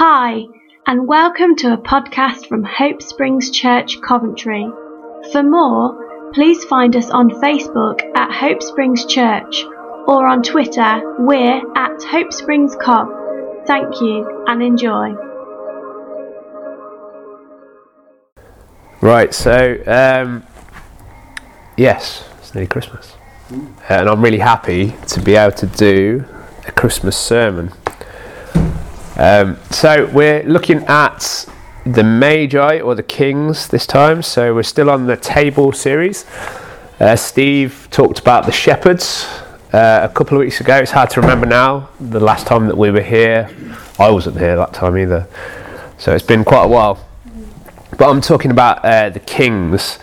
Hi, and welcome to a podcast from Hope Springs Church, Coventry. For more, please find us on Facebook at Hope Springs Church or on Twitter, we're at Hope Springs Cov. Thank you and enjoy. Right, so um, yes, it's nearly Christmas, uh, and I'm really happy to be able to do a Christmas sermon. Um, so we're looking at the Magi or the Kings this time. So we're still on the table series. Uh, Steve talked about the shepherds uh, a couple of weeks ago. It's hard to remember now. The last time that we were here, I wasn't here that time either. So it's been quite a while. But I'm talking about uh, the Kings.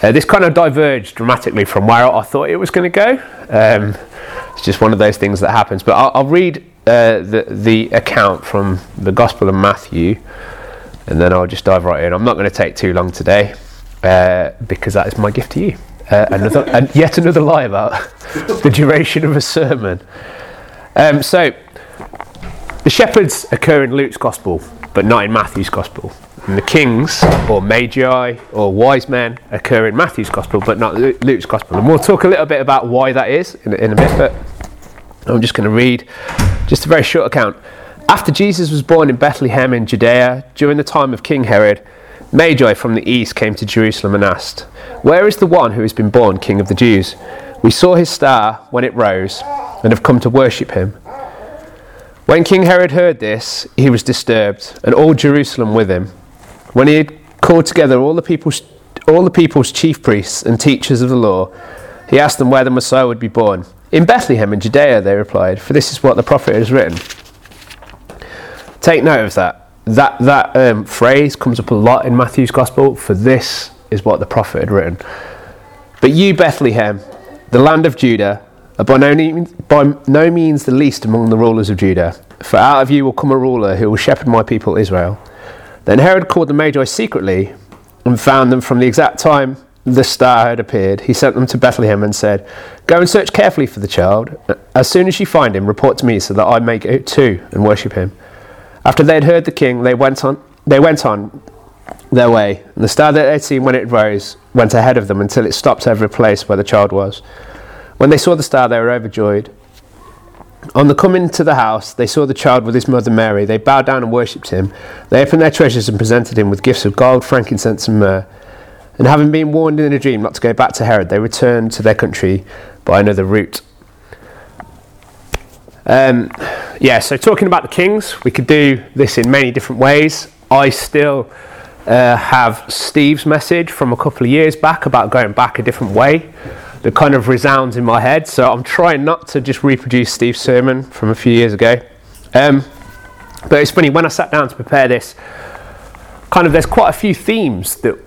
Uh, this kind of diverged dramatically from where I thought it was going to go. Um, it's just one of those things that happens. But I'll, I'll read uh, the, the account from the Gospel of Matthew, and then I'll just dive right in. I'm not going to take too long today uh, because that is my gift to you. Uh, another, and yet another lie about the duration of a sermon. Um, so, the shepherds occur in Luke's Gospel, but not in Matthew's Gospel. And the kings, or magi, or wise men, occur in Matthew's Gospel, but not Luke's Gospel. And we'll talk a little bit about why that is in, in a bit, but I'm just going to read just a very short account. After Jesus was born in Bethlehem in Judea, during the time of King Herod, Magi from the east came to Jerusalem and asked, Where is the one who has been born King of the Jews? We saw his star when it rose and have come to worship him. When King Herod heard this, he was disturbed, and all Jerusalem with him. When he had called together all the people's, all the people's chief priests and teachers of the law, he asked them where the Messiah would be born. In Bethlehem in Judea, they replied, for this is what the prophet has written. Take note of that. That, that um, phrase comes up a lot in Matthew's Gospel, for this is what the prophet had written. But you, Bethlehem, the land of Judah, are by no, means, by no means the least among the rulers of Judah, for out of you will come a ruler who will shepherd my people Israel. Then Herod called the Magi secretly and found them from the exact time the star had appeared. He sent them to Bethlehem and said, Go and search carefully for the child. As soon as you find him, report to me so that I may go too and worship him. After they had heard the king, they went on, they went on their way, and the star that they had seen when it rose went ahead of them until it stopped over a place where the child was. When they saw the star, they were overjoyed. On the coming to the house, they saw the child with his mother Mary. They bowed down and worshipped him. They opened their treasures and presented him with gifts of gold, frankincense, and myrrh. And having been warned in a dream not to go back to Herod, they returned to their country by another route. Um, yeah, so talking about the kings, we could do this in many different ways. I still uh, have Steve's message from a couple of years back about going back a different way that kind of resounds in my head. So I'm trying not to just reproduce Steve's sermon from a few years ago. Um, but it's funny, when I sat down to prepare this, kind of there's quite a few themes that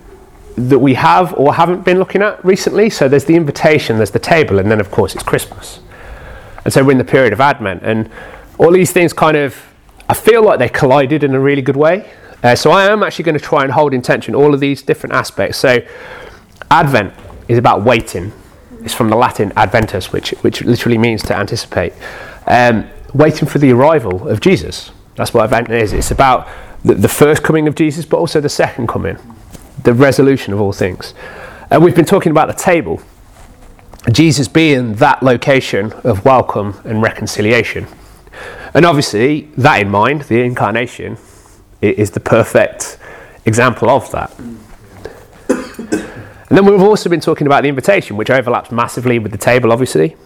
that we have or haven't been looking at recently. So there's the invitation, there's the table, and then of course it's Christmas. And so we're in the period of Advent, and all these things kind of, I feel like they collided in a really good way. Uh, so I am actually going to try and hold in tension all of these different aspects. So Advent is about waiting. It's from the Latin adventus, which, which literally means to anticipate. Um, waiting for the arrival of Jesus. That's what Advent is. It's about the, the first coming of Jesus, but also the second coming the resolution of all things. And we've been talking about the table, Jesus being that location of welcome and reconciliation. And obviously, that in mind, the incarnation is the perfect example of that. And then we've also been talking about the invitation, which overlaps massively with the table, obviously.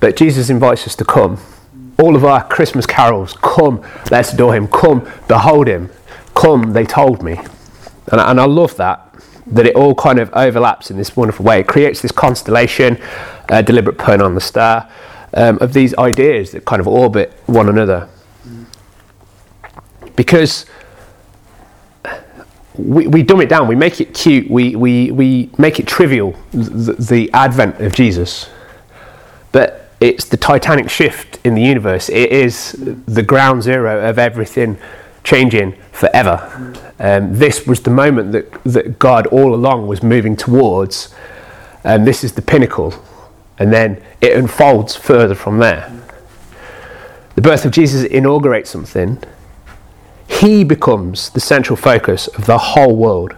But Jesus invites us to come. All of our Christmas carols, come, let's adore him, come, behold him, come, they told me. And, and I love that, that it all kind of overlaps in this wonderful way. It creates this constellation, a deliberate pun on the star, um, of these ideas that kind of orbit one another. Because we, we dumb it down, we make it cute, we, we, we make it trivial, the, the advent of Jesus. But it's the titanic shift in the universe. It is the ground zero of everything changing forever. Um, this was the moment that, that God all along was moving towards, and this is the pinnacle. And then it unfolds further from there. The birth of Jesus inaugurates something, He becomes the central focus of the whole world.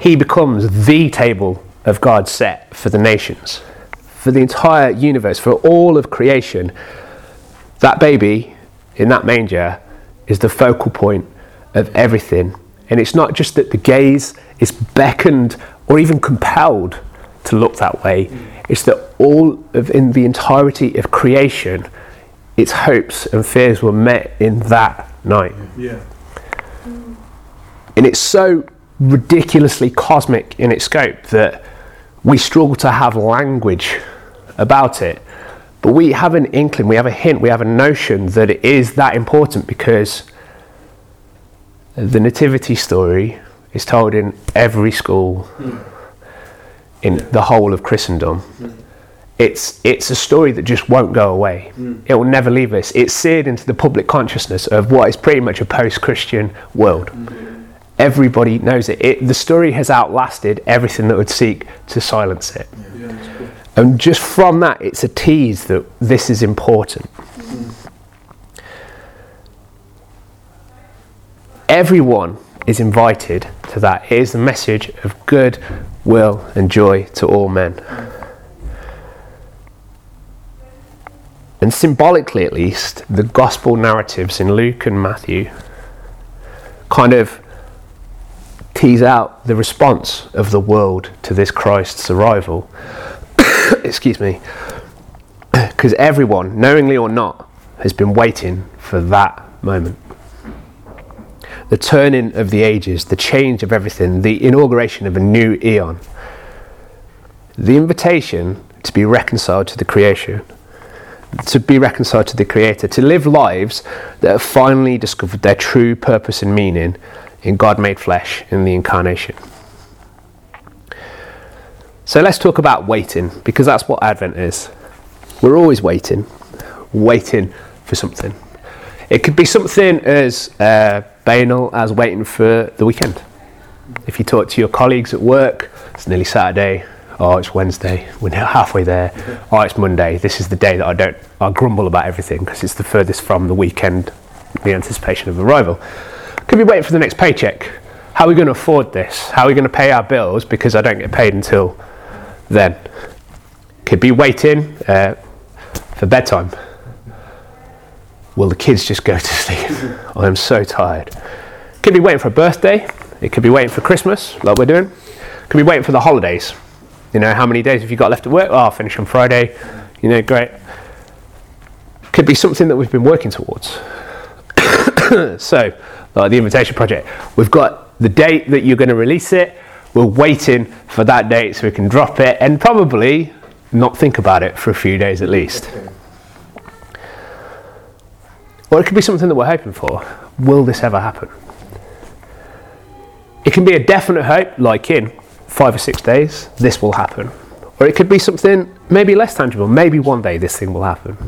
He becomes the table of God set for the nations, for the entire universe, for all of creation. That baby in that manger is the focal point of everything. And it's not just that the gaze is beckoned or even compelled to look that way, it's that all of in the entirety of creation, its hopes and fears were met in that night. Yeah. And it's so ridiculously cosmic in its scope that we struggle to have language about it. But we have an inkling, we have a hint, we have a notion that it is that important because the nativity story is told in every school hmm. in the whole of Christendom. Hmm. It's, it's a story that just won't go away. Hmm. It will never leave us. It's seared into the public consciousness of what is pretty much a post Christian world. Everybody knows it. it. The story has outlasted everything that would seek to silence it. Yeah, cool. And just from that, it's a tease that this is important. Everyone is invited to that. It is the message of good will and joy to all men. And symbolically, at least, the gospel narratives in Luke and Matthew kind of tease out the response of the world to this Christ's arrival. Excuse me. Because everyone, knowingly or not, has been waiting for that moment. The turning of the ages, the change of everything, the inauguration of a new eon. The invitation to be reconciled to the creation, to be reconciled to the Creator, to live lives that have finally discovered their true purpose and meaning in God made flesh in the incarnation. So let's talk about waiting, because that's what Advent is. We're always waiting, waiting for something. It could be something as uh, banal as waiting for the weekend. If you talk to your colleagues at work, it's nearly Saturday. Oh, it's Wednesday. We're now halfway there. Oh, it's Monday. This is the day that I don't. I grumble about everything because it's the furthest from the weekend, the anticipation of arrival. Could be waiting for the next paycheck. How are we going to afford this? How are we going to pay our bills because I don't get paid until then? Could be waiting uh, for bedtime. Will the kids just go to sleep? I am so tired. Could be waiting for a birthday. It could be waiting for Christmas, like we're doing. Could be waiting for the holidays. You know, how many days have you got left at work? Oh, I'll finish on Friday. You know, great. Could be something that we've been working towards. so, like the invitation project, we've got the date that you're going to release it. We're waiting for that date so we can drop it and probably not think about it for a few days at least. Or it could be something that we're hoping for. Will this ever happen? It can be a definite hope, like in five or six days, this will happen. Or it could be something maybe less tangible. Maybe one day this thing will happen.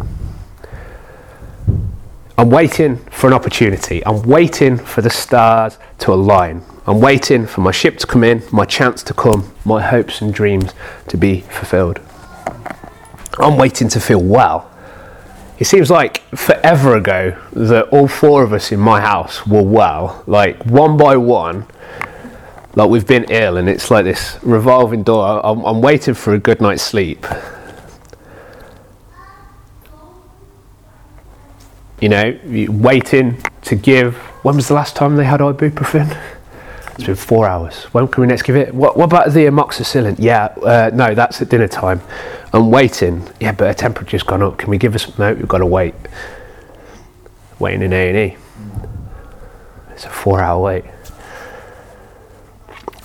I'm waiting for an opportunity. I'm waiting for the stars to align. I'm waiting for my ship to come in, my chance to come, my hopes and dreams to be fulfilled. I'm waiting to feel well. It seems like forever ago that all four of us in my house were well, like one by one. Like we've been ill, and it's like this revolving door. I'm, I'm waiting for a good night's sleep. You know, waiting to give. When was the last time they had ibuprofen? It's been four hours. When can we next give it? What, what about the amoxicillin? Yeah, uh, no, that's at dinner time. I'm waiting. Yeah, but her temperature's gone up. Can we give us? No, we've got to wait. Waiting in A and E. It's a four-hour wait.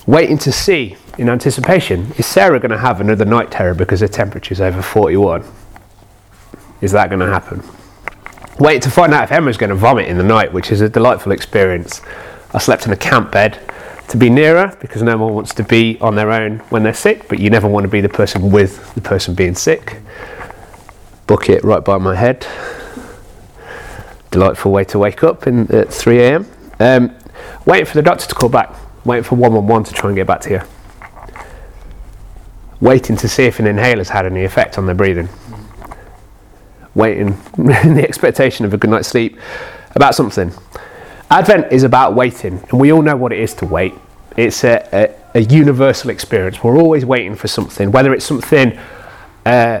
Waiting to see in anticipation. Is Sarah going to have another night terror because her temperature's over 41? Is that going to happen? Wait to find out if Emma's going to vomit in the night, which is a delightful experience. I slept in a camp bed to be nearer because no one wants to be on their own when they're sick, but you never want to be the person with the person being sick. Bucket right by my head. Delightful way to wake up in, at 3 a.m. Um, waiting for the doctor to call back. Waiting for 111 to try and get back to you. Waiting to see if an inhaler's had any effect on their breathing. Waiting in the expectation of a good night's sleep about something. Advent is about waiting, and we all know what it is to wait. It's a, a, a universal experience. We're always waiting for something, whether it's something uh,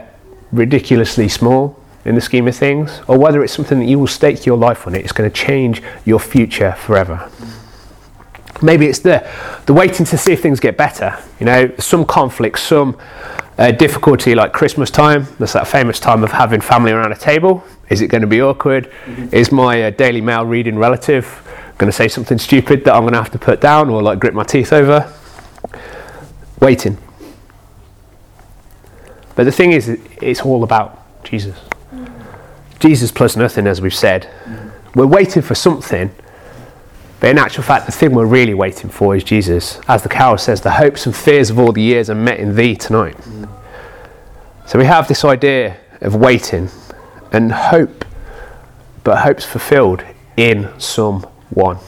ridiculously small in the scheme of things, or whether it's something that you will stake your life on it. It's going to change your future forever. Maybe it's the, the waiting to see if things get better. You know, some conflict, some uh, difficulty like Christmas time. That's that famous time of having family around a table. Is it going to be awkward? Mm-hmm. Is my uh, Daily Mail reading relative going to say something stupid that I'm going to have to put down or like grit my teeth over? Waiting. But the thing is, it's all about Jesus. Jesus plus nothing, as we've said. We're waiting for something, but in actual fact, the thing we're really waiting for is Jesus. As the carol says, the hopes and fears of all the years are met in thee tonight. So we have this idea of waiting and hope, but hope's fulfilled in someone.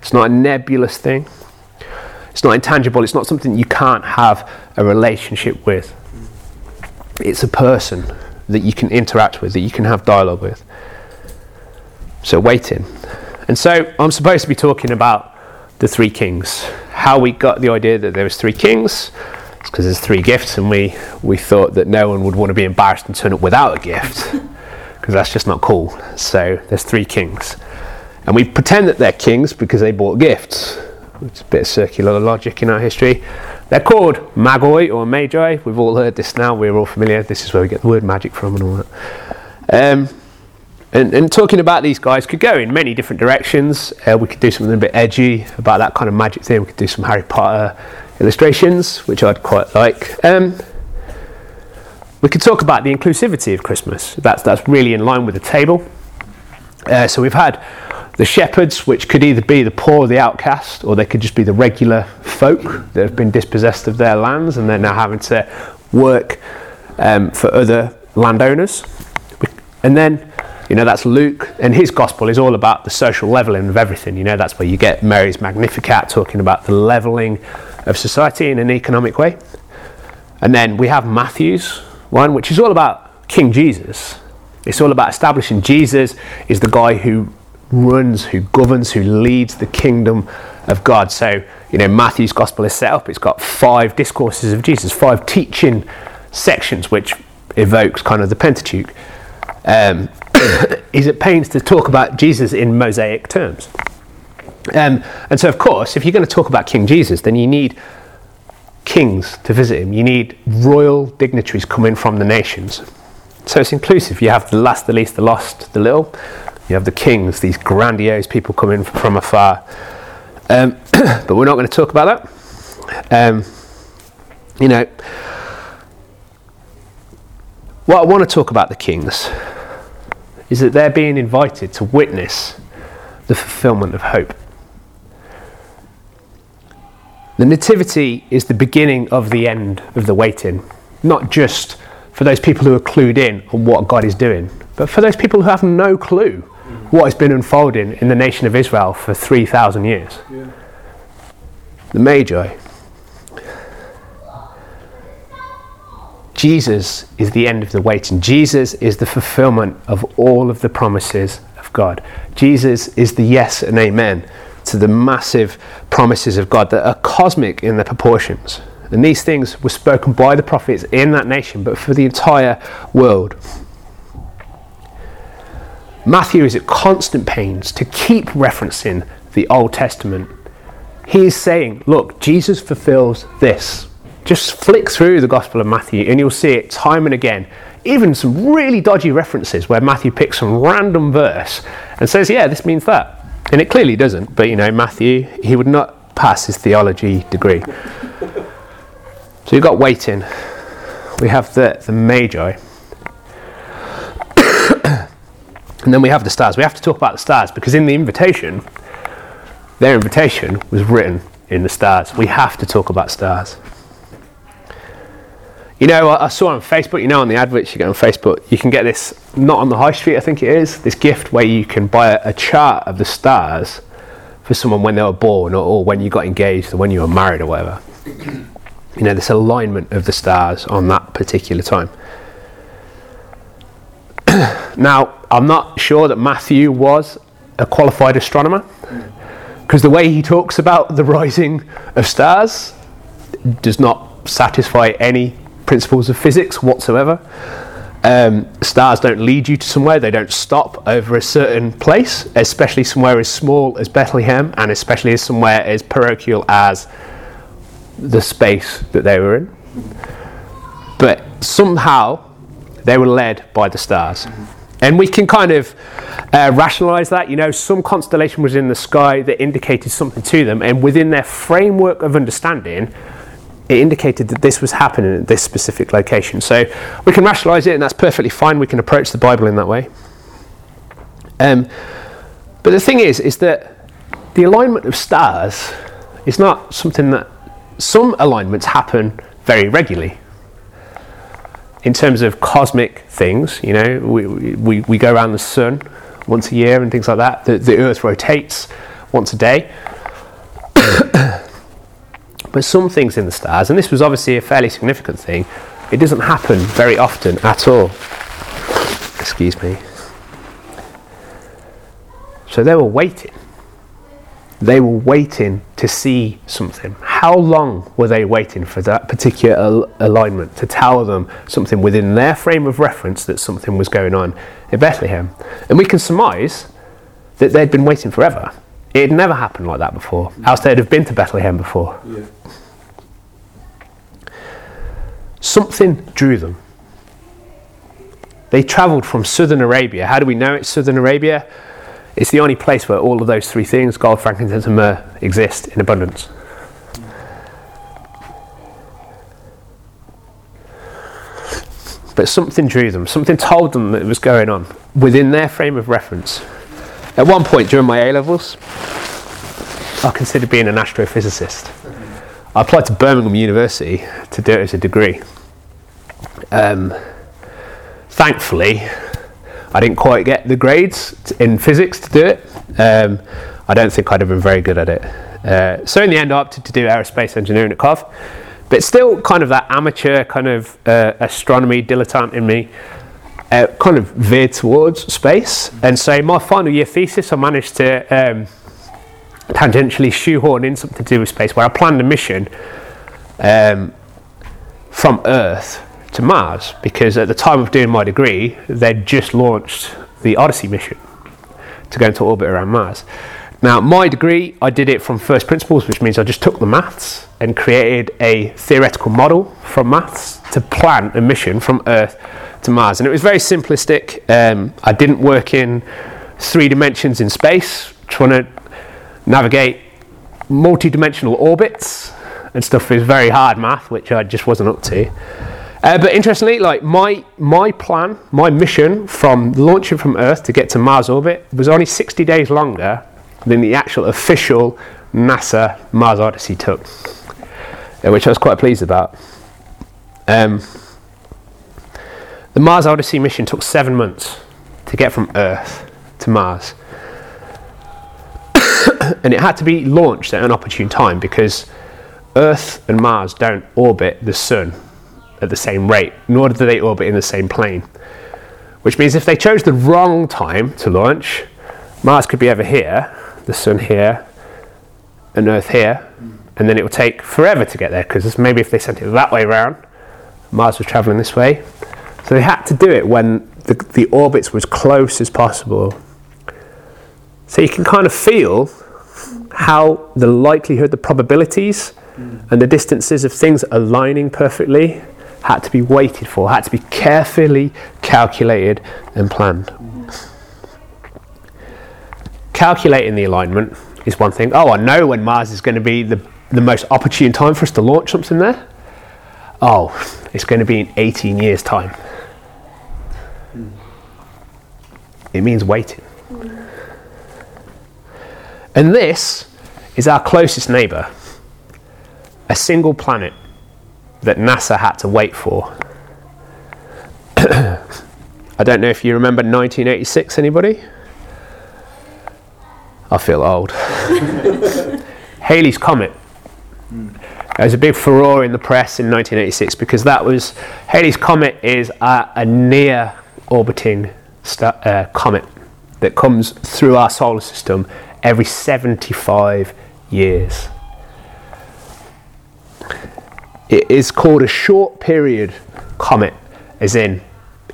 It's not a nebulous thing. It's not intangible. It's not something you can't have a relationship with. It's a person that you can interact with, that you can have dialogue with. So, waiting. And so, I'm supposed to be talking about the three kings. How we got the idea that there was three kings. It's because there's three gifts, and we, we thought that no one would want to be embarrassed and turn up without a gift because that's just not cool. So there's three kings. And we pretend that they're kings because they bought gifts. It's a bit of circular logic in our history. They're called Magoi or Magi. We've all heard this now, we're all familiar. This is where we get the word magic from and all that. Um, and, and, talking about these guys could go in many different directions. Uh, we could do something a bit edgy about that kind of magic thing. We could do some Harry Potter illustrations, which I'd quite like. Um, we could talk about the inclusivity of Christmas. That's, that's really in line with the table. Uh, so we've had the shepherds, which could either be the poor or the outcast, or they could just be the regular folk that have been dispossessed of their lands and they're now having to work um, for other landowners. And then, you know, that's Luke, and his gospel is all about the social levelling of everything. You know, that's where you get Mary's Magnificat talking about the levelling of society in an economic way. And then we have Matthew's one, which is all about King Jesus. It's all about establishing Jesus is the guy who runs, who governs, who leads the kingdom of God. So, you know, Matthew's gospel is set up, it's got five discourses of Jesus, five teaching sections, which evokes kind of the Pentateuch. Um, he's at pains to talk about Jesus in Mosaic terms. Um, and so, of course, if you're going to talk about King Jesus, then you need kings to visit him. You need royal dignitaries coming from the nations. So it's inclusive. You have the last, the least, the lost, the little. You have the kings, these grandiose people coming from afar. Um, but we're not going to talk about that. Um, you know, what I want to talk about the kings is that they're being invited to witness the fulfillment of hope. The Nativity is the beginning of the end of the waiting, not just for those people who are clued in on what God is doing, but for those people who have no clue what has been unfolding in the nation of Israel for 3,000 years. Yeah. The Magi. Jesus is the end of the waiting. Jesus is the fulfillment of all of the promises of God. Jesus is the yes and amen to the massive promises of God that are cosmic in their proportions. And these things were spoken by the prophets in that nation, but for the entire world. Matthew is at constant pains to keep referencing the Old Testament. He is saying, look, Jesus fulfills this. Just flick through the Gospel of Matthew and you'll see it time and again. Even some really dodgy references where Matthew picks some random verse and says, yeah, this means that. And it clearly doesn't, but you know, Matthew, he would not pass his theology degree. So you've got waiting. We have the, the Magi. and then we have the stars. We have to talk about the stars because in the invitation, their invitation was written in the stars. We have to talk about stars. You know, I saw on Facebook, you know, on the adverts you get on Facebook, you can get this, not on the high street, I think it is, this gift where you can buy a, a chart of the stars for someone when they were born or, or when you got engaged or when you were married or whatever you know, this alignment of the stars on that particular time. now, I'm not sure that Matthew was a qualified astronomer because the way he talks about the rising of stars does not satisfy any principles of physics whatsoever. Um, stars don't lead you to somewhere, they don't stop over a certain place, especially somewhere as small as Bethlehem and especially as somewhere as parochial as the space that they were in. But somehow they were led by the stars. And we can kind of uh, rationalize that. You know, some constellation was in the sky that indicated something to them, and within their framework of understanding, it indicated that this was happening at this specific location. So we can rationalize it, and that's perfectly fine. We can approach the Bible in that way. Um, but the thing is, is that the alignment of stars is not something that some alignments happen very regularly in terms of cosmic things, you know, we, we, we go around the sun once a year and things like that. The, the earth rotates once a day. but some things in the stars, and this was obviously a fairly significant thing, it doesn't happen very often at all. Excuse me. So they were waiting they were waiting to see something. How long were they waiting for that particular al- alignment to tell them something within their frame of reference that something was going on in Bethlehem? And we can surmise that they'd been waiting forever. It had never happened like that before, else they'd have been to Bethlehem before. Yeah. Something drew them. They travelled from southern Arabia. How do we know it's southern Arabia? It's the only place where all of those three things, gold, frankincense, and myrrh, exist in abundance. But something drew them, something told them that it was going on within their frame of reference. At one point during my A levels, I considered being an astrophysicist. I applied to Birmingham University to do it as a degree. Um, thankfully, I didn't quite get the grades in physics to do it. Um, I don't think I'd have been very good at it. Uh, so in the end, I opted to do aerospace engineering at Cov, but still kind of that amateur kind of uh, astronomy dilettante in me. Uh, kind of veered towards space, and so my final year thesis, I managed to um, tangentially shoehorn in something to do with space, where I planned a mission um, from Earth to Mars because at the time of doing my degree, they'd just launched the Odyssey mission to go into orbit around Mars. Now, my degree, I did it from first principles, which means I just took the maths and created a theoretical model from maths to plan a mission from Earth to Mars. And it was very simplistic. Um, I didn't work in three dimensions in space, trying to navigate multi dimensional orbits and stuff is very hard math, which I just wasn't up to. Uh, but interestingly, like my my plan, my mission from launching from Earth to get to Mars orbit was only 60 days longer than the actual official NASA Mars Odyssey took, uh, which I was quite pleased about. Um, the Mars Odyssey mission took seven months to get from Earth to Mars. and it had to be launched at an opportune time because Earth and Mars don't orbit the Sun at the same rate, nor do they orbit in the same plane. Which means if they chose the wrong time to launch, Mars could be over here, the Sun here, and Earth here, and then it would take forever to get there because maybe if they sent it that way around, Mars was traveling this way. So they had to do it when the, the orbits were as close as possible. So you can kind of feel how the likelihood, the probabilities, mm. and the distances of things aligning perfectly had to be waited for, had to be carefully calculated and planned. Calculating the alignment is one thing. Oh, I know when Mars is going to be the, the most opportune time for us to launch something there. Oh, it's going to be in 18 years' time. It means waiting. And this is our closest neighbour, a single planet that NASA had to wait for. I don't know if you remember 1986, anybody? I feel old. Halley's Comet. There was a big furore in the press in 1986 because that was Halley's Comet is a, a near orbiting st- uh, comet. that comes through our solar system every 75 years. It is called a short period comet, as in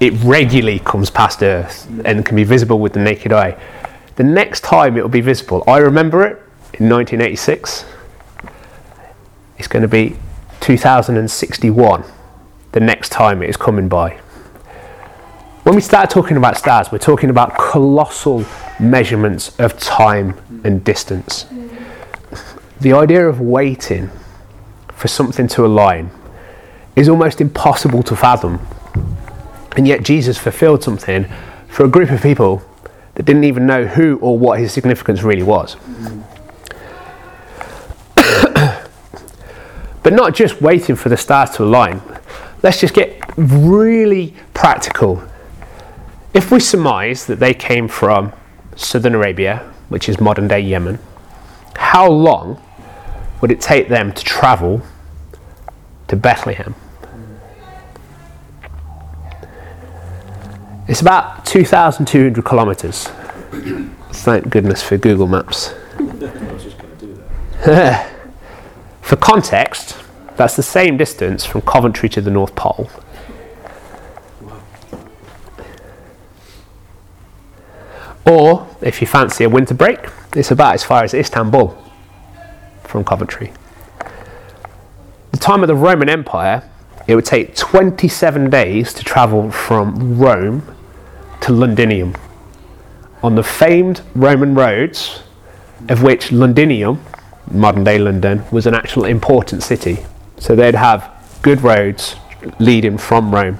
it regularly comes past Earth and can be visible with the naked eye. The next time it will be visible, I remember it in 1986. It's going to be 2061, the next time it is coming by. When we start talking about stars, we're talking about colossal measurements of time and distance. The idea of waiting for something to align is almost impossible to fathom. And yet, Jesus fulfilled something for a group of people that didn't even know who or what his significance really was. but not just waiting for the stars to align. Let's just get really practical. If we surmise that they came from southern Arabia, which is modern day Yemen, how long would it take them to travel to Bethlehem? It's about 2,200 kilometres. Thank goodness for Google Maps. for context, that's the same distance from Coventry to the North Pole. Or, if you fancy a winter break, it's about as far as Istanbul from Coventry. The time of the Roman Empire, it would take 27 days to travel from Rome to Londinium on the famed Roman roads, of which Londinium, modern day London, was an actual important city. So they'd have good roads leading from Rome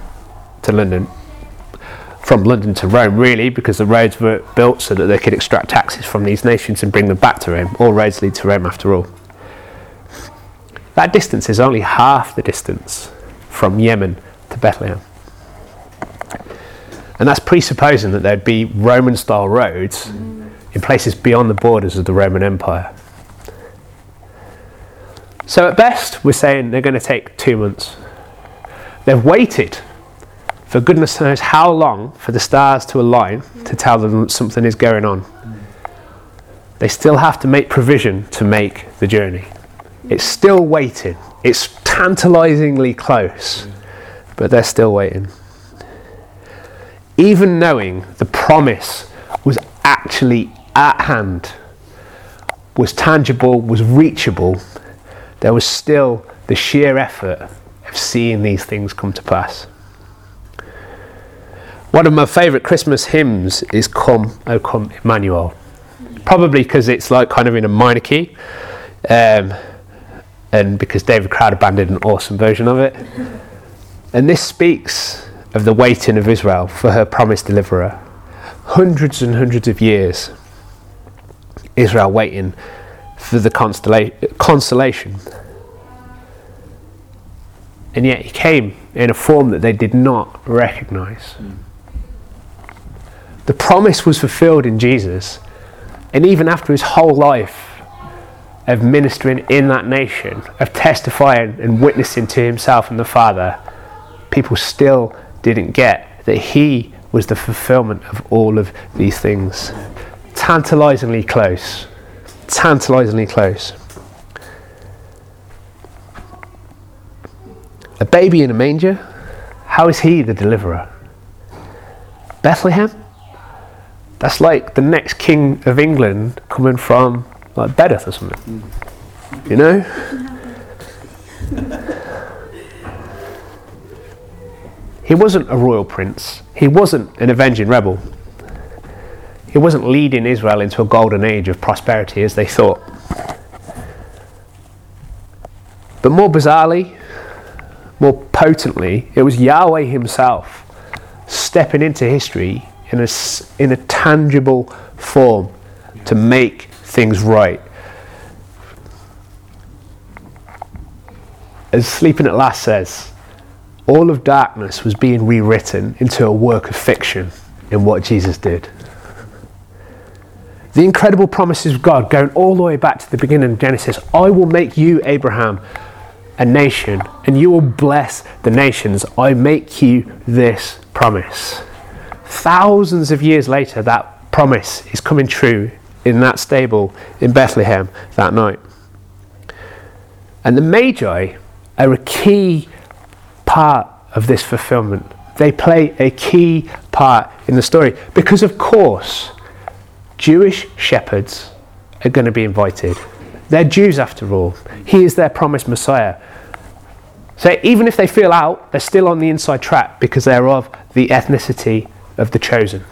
to London. From London to Rome, really, because the roads were built so that they could extract taxes from these nations and bring them back to Rome. All roads lead to Rome, after all. That distance is only half the distance from Yemen to Bethlehem. And that's presupposing that there'd be Roman style roads in places beyond the borders of the Roman Empire. So at best, we're saying they're going to take two months. They've waited for goodness knows how long for the stars to align to tell them something is going on. They still have to make provision to make the journey. It's still waiting. It's tantalizingly close, but they're still waiting even knowing the promise was actually at hand, was tangible, was reachable, there was still the sheer effort of seeing these things come to pass. One of my favourite Christmas hymns is Come, O Come Emmanuel. Probably because it's like kind of in a minor key, um, and because David Crowder Band did an awesome version of it. And this speaks of the waiting of Israel for her promised deliverer. Hundreds and hundreds of years, Israel waiting for the consolation. And yet he came in a form that they did not recognize. The promise was fulfilled in Jesus, and even after his whole life of ministering in that nation, of testifying and witnessing to himself and the Father, people still didn't get that he was the fulfillment of all of these things. Tantalizingly close. Tantalizingly close. A baby in a manger? How is he the deliverer? Bethlehem? That's like the next king of England coming from like Bedworth or something. Mm. You know? He wasn't a royal prince. He wasn't an avenging rebel. He wasn't leading Israel into a golden age of prosperity as they thought. But more bizarrely, more potently, it was Yahweh Himself stepping into history in a, in a tangible form to make things right. As Sleeping at Last says, all of darkness was being rewritten into a work of fiction in what Jesus did. The incredible promises of God, going all the way back to the beginning of Genesis I will make you, Abraham, a nation, and you will bless the nations. I make you this promise. Thousands of years later, that promise is coming true in that stable in Bethlehem that night. And the Magi are a key part of this fulfillment. They play a key part in the story because, of course, Jewish shepherds are going to be invited. They're Jews after all. He is their promised Messiah. So even if they feel out, they're still on the inside track because they're of the ethnicity of the chosen.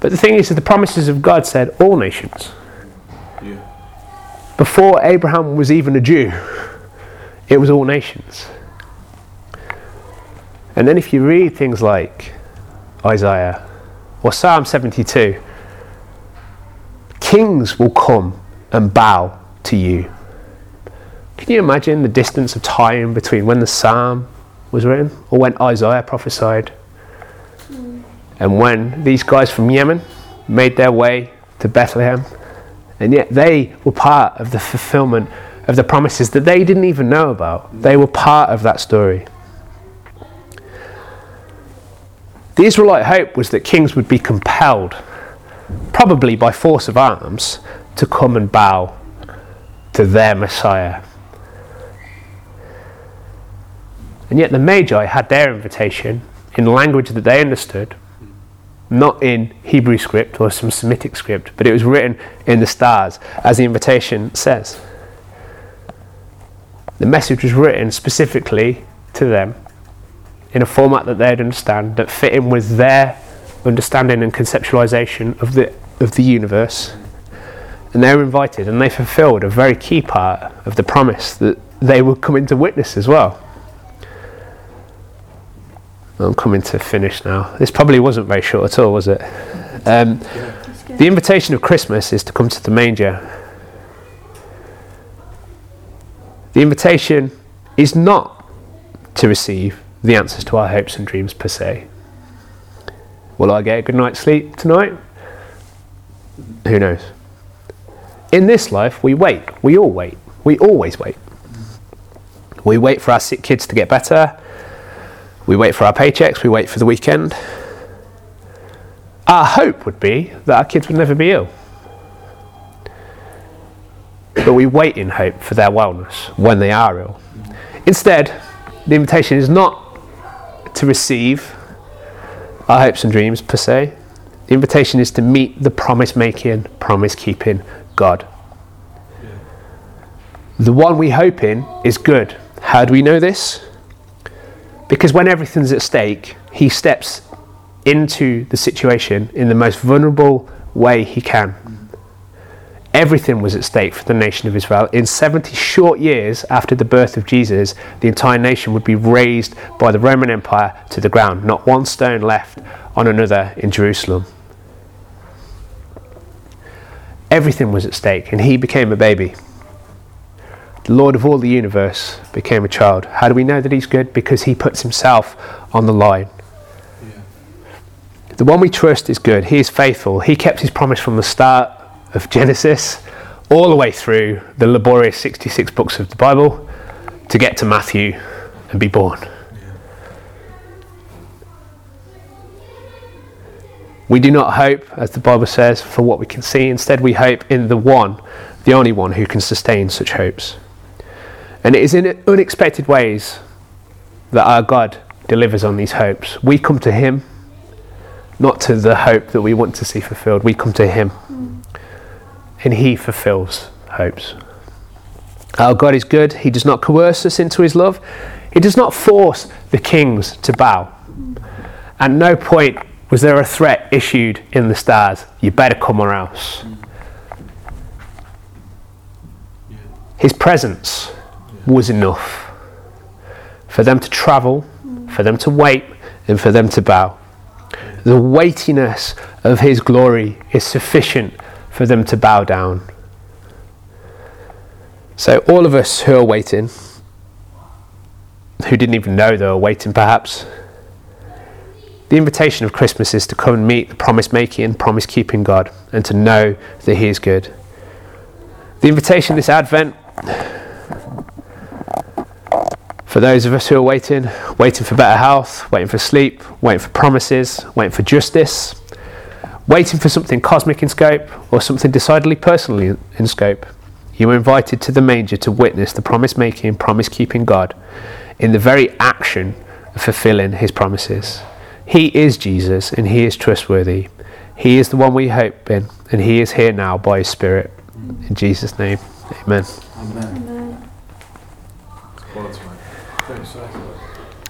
But the thing is that the promises of God said all nations. Yeah. Before Abraham was even a Jew, it was all nations. And then if you read things like Isaiah or Psalm 72, kings will come and bow to you. Can you imagine the distance of time between when the psalm was written or when Isaiah prophesied. And when these guys from Yemen made their way to Bethlehem? And yet they were part of the fulfillment of the promises that they didn't even know about. They were part of that story. The Israelite hope was that kings would be compelled, probably by force of arms, to come and bow to their Messiah. And yet the Magi had their invitation in language that they understood, not in Hebrew script or some Semitic script, but it was written in the stars, as the invitation says. The message was written specifically to them in a format that they'd understand, that fit in with their understanding and conceptualization of the, of the universe and they were invited and they fulfilled a very key part of the promise that they would come into witness as well. I'm coming to finish now. This probably wasn't very short at all, was it? Um, the invitation of Christmas is to come to the manger. The invitation is not to receive the answers to our hopes and dreams per se. Will I get a good night's sleep tonight? Who knows? In this life, we wait. We all wait. We always wait. We wait for our sick kids to get better. We wait for our paychecks. We wait for the weekend. Our hope would be that our kids would never be ill. But we wait in hope for their wellness when they are ill. Instead, the invitation is not to receive our hopes and dreams per se. The invitation is to meet the promise making, promise keeping God. The one we hope in is good. How do we know this? Because when everything's at stake, he steps into the situation in the most vulnerable way he can. Everything was at stake for the nation of Israel. In 70 short years after the birth of Jesus, the entire nation would be razed by the Roman Empire to the ground, not one stone left on another in Jerusalem. Everything was at stake, and he became a baby. The Lord of all the universe became a child. How do we know that he's good? Because he puts himself on the line. Yeah. The one we trust is good. He is faithful. He kept his promise from the start of Genesis all the way through the laborious 66 books of the Bible to get to Matthew and be born. We do not hope, as the Bible says, for what we can see. Instead, we hope in the one, the only one who can sustain such hopes. And it is in unexpected ways that our God delivers on these hopes. We come to Him, not to the hope that we want to see fulfilled. We come to Him, and He fulfills hopes. Our God is good. He does not coerce us into His love, He does not force the kings to bow. At no point was there a threat issued in the stars? You better come or else. His presence was enough for them to travel, for them to wait, and for them to bow. The weightiness of His glory is sufficient for them to bow down. So, all of us who are waiting, who didn't even know they were waiting perhaps, the invitation of Christmas is to come and meet the promise making, promise keeping God and to know that He is good. The invitation this Advent, for those of us who are waiting, waiting for better health, waiting for sleep, waiting for promises, waiting for justice, waiting for something cosmic in scope or something decidedly personal in scope. You are invited to the manger to witness the promise making, promise keeping God in the very action of fulfilling his promises. He is Jesus and he is trustworthy. He is the one we hope in and he is here now by his Spirit. In Jesus' name, amen. Amen. Amen.